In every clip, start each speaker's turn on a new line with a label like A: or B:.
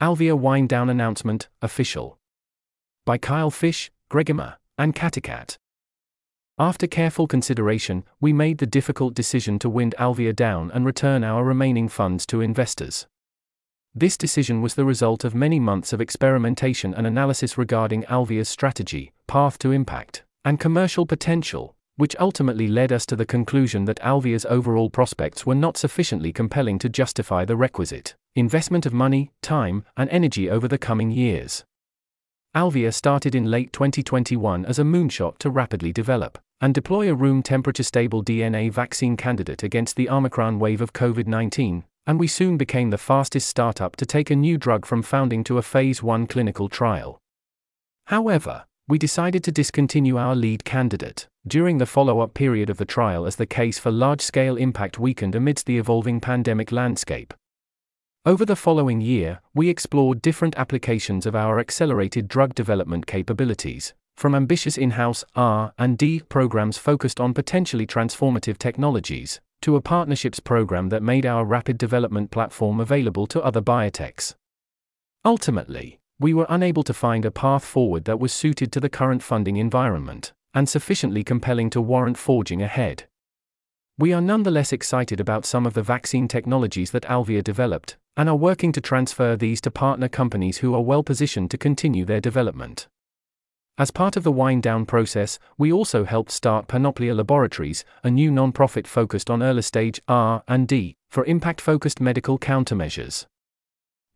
A: Alvea Wind Down Announcement, Official. By Kyle Fish, Greghima, and Cateycat. After careful consideration, we made the difficult decision to wind Alvea down and return our remaining funds to investors. This decision was the result of many months of experimentation and analysis regarding Alvea's strategy, path to impact, and commercial potential, which ultimately led us to the conclusion that Alvea's overall prospects were not sufficiently compelling to justify the requisite investment of money, time, and energy over the coming years. Alvea started in late 2021 as a moonshot to rapidly develop and deploy a room temperature stable DNA vaccine candidate against the Omicron wave of COVID 19, and we soon became the fastest startup to take a new drug from founding to a phase 1 clinical trial. However, we decided to discontinue our lead candidate during the follow up period of the trial as the case for large scale impact weakened amidst the evolving pandemic landscape. Over the following year, we explored different applications of our accelerated drug development capabilities, from ambitious in-house R&D programs focused on potentially transformative technologies, to a partnerships program that made our rapid development platform available to other biotechs. Ultimately, we were unable to find a path forward that was suited to the current funding environment and sufficiently compelling to warrant forging ahead. We are nonetheless excited about some of the vaccine technologies that Alvea developed, and are working to transfer these to partner companies who are well positioned to continue their development. As part of the wind down process, we also helped start Panoplia Laboratories, a new non-profit focused on early stage R&D for impact-focused medical countermeasures.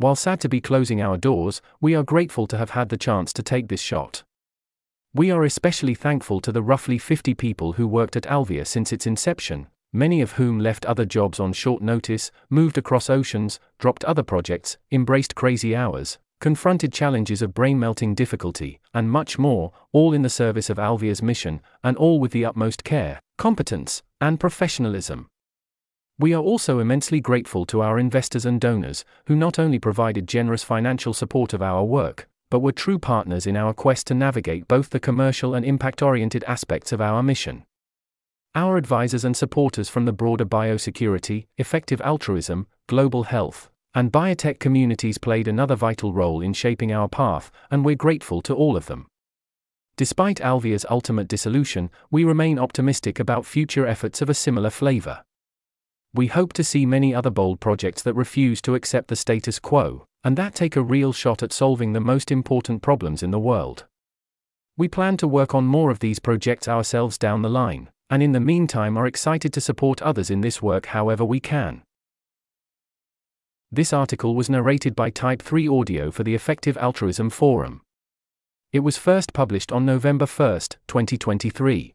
A: While sad to be closing our doors, we are grateful to have had the chance to take this shot. We are especially thankful to the roughly 50 people who worked at Alvea since its inception, many of whom left other jobs on short notice, moved across oceans, dropped other projects, embraced crazy hours, confronted challenges of brain melting difficulty, and much more, all in the service of Alvea's mission, and all with the utmost care, competence, and professionalism. We are also immensely grateful to our investors and donors, who not only provided generous financial support of our work, but were true partners in our quest to navigate both the commercial and impact oriented aspects of our mission. Our advisors and supporters from the broader biosecurity, effective altruism, global health, and biotech communities played another vital role in shaping our path, and we're grateful to all of them. Despite Alvea's ultimate dissolution, we remain optimistic about future efforts of a similar flavor. We hope to see many other bold projects that refuse to accept the status quo, and that take a real shot at solving the most important problems in the world. We plan to work on more of these projects ourselves down the line, and in the meantime are excited to support others in this work however we can. This article was narrated by Type 3 Audio for the Effective Altruism Forum. It was first published on November 1, 2023.